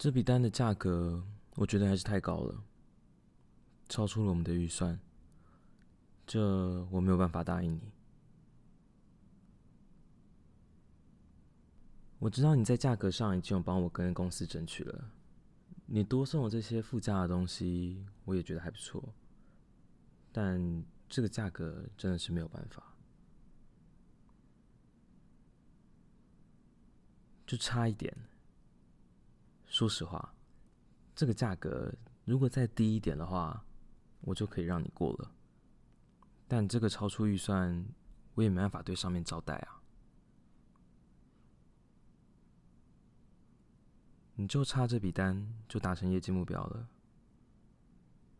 这笔单的价格，我觉得还是太高了，超出了我们的预算，这我没有办法答应你。我知道你在价格上已经有帮我跟公司争取了，你多送我这些附加的东西，我也觉得还不错，但这个价格真的是没有办法，就差一点。说实话，这个价格如果再低一点的话，我就可以让你过了，但这个超出预算，我也没办法对上面交代啊。你就差这笔单就达成业绩目标了，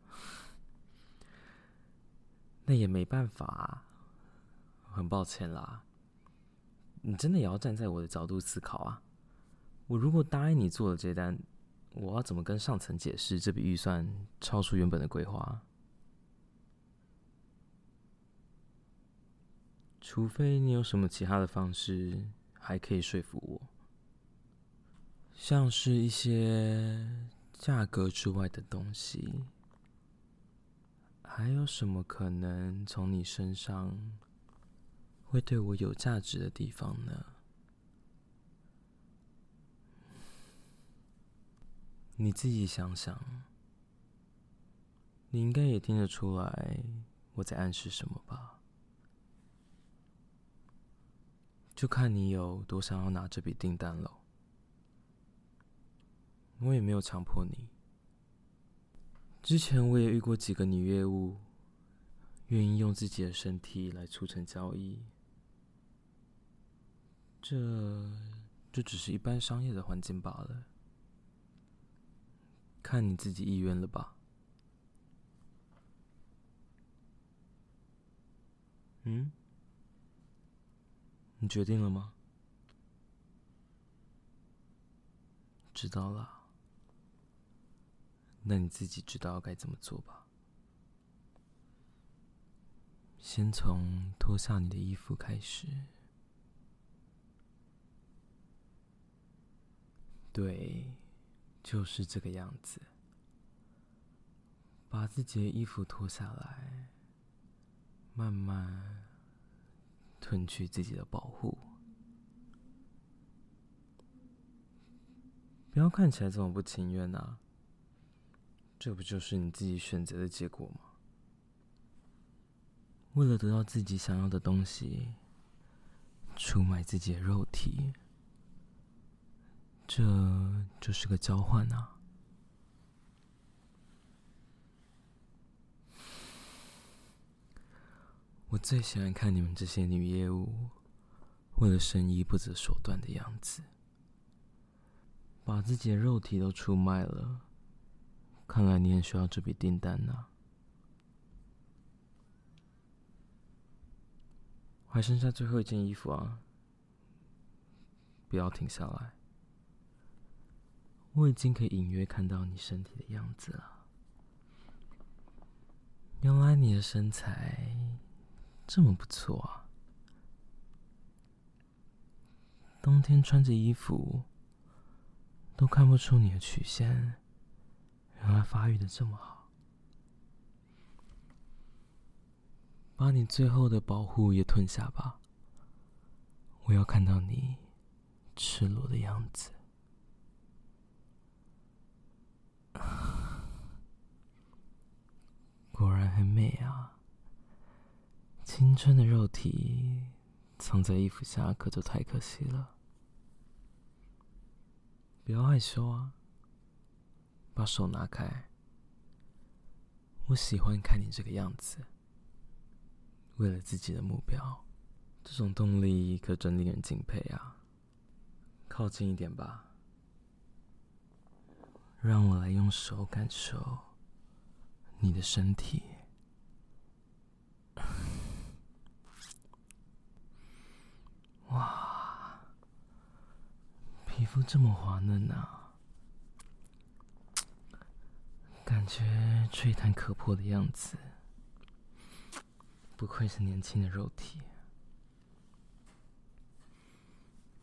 那也没办法啊，很抱歉啦。你真的也要站在我的角度思考啊。我如果答应你做了这单，我要怎么跟上层解释这笔预算超出原本的规划？除非你有什么其他的方式还可以说服我。像是一些价格之外的东西，还有什么可能从你身上会对我有价值的地方呢？你自己想想，你应该也听得出来我在暗示什么吧？就看你有多想要拿这笔订单了。我也没有强迫你。之前我也遇过几个女业务，愿意用自己的身体来促成交易。这，这只是一般商业的环境罢了。看你自己意愿了吧。嗯？你决定了吗？知道了。那你自己知道该怎么做吧。先从脱下你的衣服开始。对，就是这个样子。把自己的衣服脱下来，慢慢褪去自己的保护。不要看起来这么不情愿啊。这不就是你自己选择的结果吗？为了得到自己想要的东西，出卖自己的肉体，这就是个交换啊！我最喜欢看你们这些女业务为了生意不择手段的样子，把自己的肉体都出卖了。看来你很需要这笔订单呢。还剩下最后一件衣服啊，不要停下来。我已经可以隐约看到你身体的样子了。原来你的身材这么不错啊！冬天穿着衣服都看不出你的曲线。原来发育的这么好，把你最后的保护也吞下吧。我要看到你赤裸的样子。果然很美啊！青春的肉体藏在衣服下，可就太可惜了。不要害羞啊！把手拿开，我喜欢看你这个样子。为了自己的目标，这种动力可真令人敬佩啊！靠近一点吧，让我来用手感受你的身体。这么滑嫩啊！感觉吹弹可破的样子，不愧是年轻的肉体，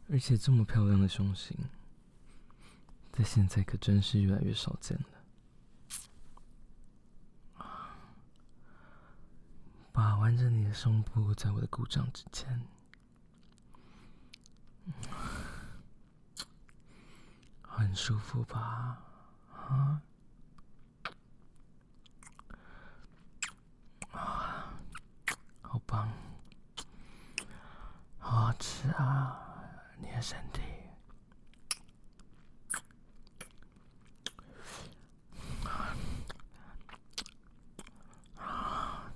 而且这么漂亮的胸型，在现在可真是越来越少见了。把玩着你的胸部在我的鼓掌之间，舒服吧？啊？啊，好棒，好好吃啊！你的身体。啊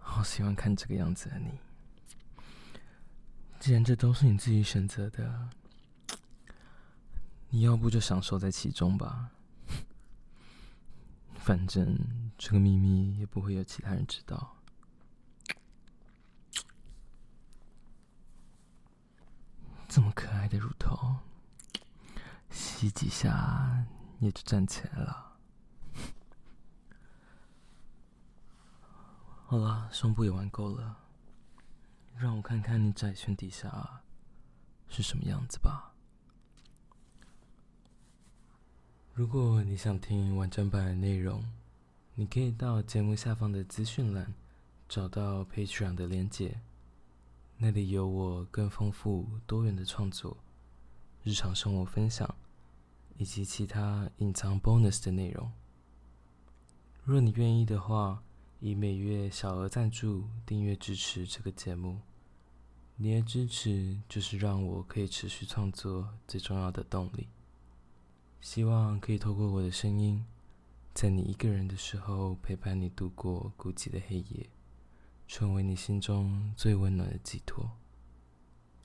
好喜欢看这个样子的你。既然这都是你自己选择的，你要不就享受在其中吧。反正这个秘密也不会有其他人知道。这么可爱的乳头，吸几下也就站起来了。好了，胸部也玩够了，让我看看你窄裙底下是什么样子吧。如果你想听完整版的内容，你可以到节目下方的资讯栏找到 Patreon 的连接，那里有我更丰富多元的创作、日常生活分享以及其他隐藏 bonus 的内容。若你愿意的话，以每月小额赞助订阅支持这个节目，你的支持就是让我可以持续创作最重要的动力。希望可以透过我的声音，在你一个人的时候陪伴你度过孤寂的黑夜，成为你心中最温暖的寄托。